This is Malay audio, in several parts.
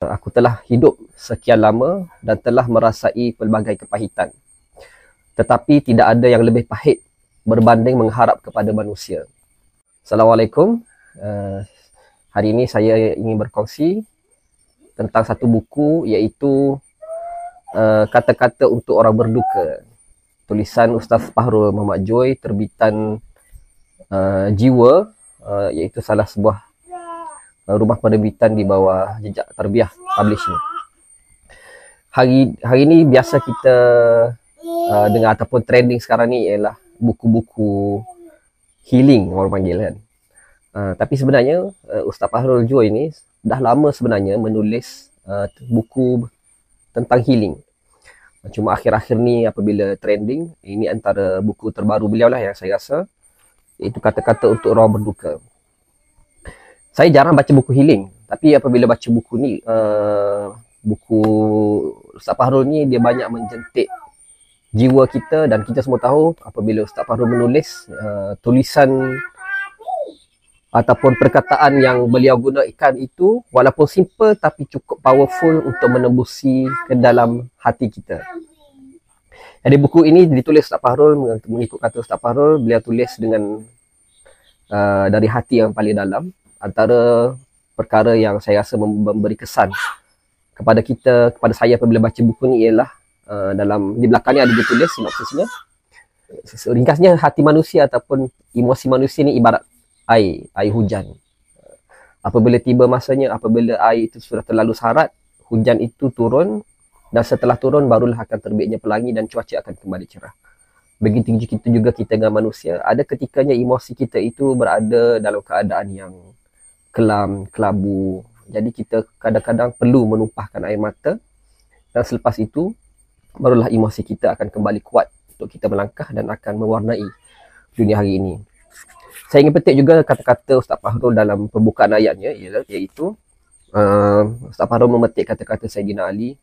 Aku telah hidup sekian lama dan telah merasai pelbagai kepahitan. Tetapi tidak ada yang lebih pahit berbanding mengharap kepada manusia. Assalamualaikum. Uh, hari ini saya ingin berkongsi tentang satu buku iaitu uh, Kata-kata untuk Orang Berduka. Tulisan Ustaz Fahrul Muhammad Joy terbitan uh, Jiwa iaitu salah sebuah rumah penerbitan di bawah jejak terbiah publishing. Hari hari ini biasa kita uh, dengar ataupun trending sekarang ni ialah buku-buku healing orang panggil kan. Uh, tapi sebenarnya uh, Ustaz Fahrul Joy ini dah lama sebenarnya menulis uh, buku tentang healing. Cuma akhir-akhir ni apabila trending, ini antara buku terbaru beliau lah yang saya rasa. Itu kata-kata untuk orang berduka saya jarang baca buku healing tapi apabila baca buku ni uh, buku Ustaz Fahrul ni dia banyak menjentik jiwa kita dan kita semua tahu apabila Ustaz Fahrul menulis uh, tulisan ataupun perkataan yang beliau gunakan itu walaupun simple tapi cukup powerful untuk menembusi ke dalam hati kita. Jadi buku ini ditulis Ustaz Fahrul mengikut kata Ustaz Fahrul beliau tulis dengan uh, dari hati yang paling dalam antara perkara yang saya rasa memberi kesan kepada kita kepada saya apabila baca buku ni ialah uh, dalam di belakangnya ada ditulis sinopsisnya. Ringkasnya hati manusia ataupun emosi manusia ni ibarat air air hujan. Apabila tiba masanya apabila air itu sudah terlalu sarat hujan itu turun dan setelah turun barulah akan terbitnya pelangi dan cuaca akan kembali cerah. Begitu kita juga kita dengan manusia. Ada ketikanya emosi kita itu berada dalam keadaan yang kelam, kelabu. Jadi kita kadang-kadang perlu menumpahkan air mata dan selepas itu barulah emosi kita akan kembali kuat untuk kita melangkah dan akan mewarnai dunia hari ini. Saya ingin petik juga kata-kata Ustaz Fahrul dalam pembukaan ayatnya iaitu uh, Ustaz Fahrul memetik kata-kata Sayyidina Ali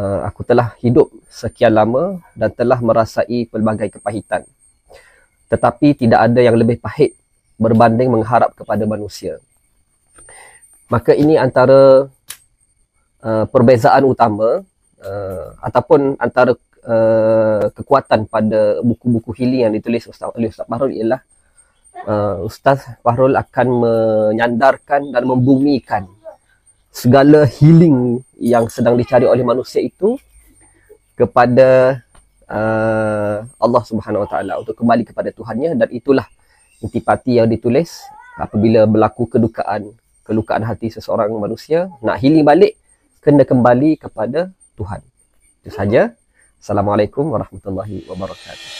uh, aku telah hidup sekian lama dan telah merasai pelbagai kepahitan. Tetapi tidak ada yang lebih pahit berbanding mengharap kepada manusia maka ini antara uh, perbezaan utama uh, ataupun antara uh, kekuatan pada buku-buku healing yang ditulis Ustaz oleh Ustaz Fahrul ialah uh, Ustaz Fahrul akan menyandarkan dan membumikan segala healing yang sedang dicari oleh manusia itu kepada uh, Allah Subhanahu Wa Taala untuk kembali kepada Tuhannya. Dan itulah intipati yang ditulis apabila berlaku kedukaan kelukaan hati seseorang manusia nak healing balik kena kembali kepada Tuhan. Itu saja Assalamualaikum warahmatullahi wabarakatuh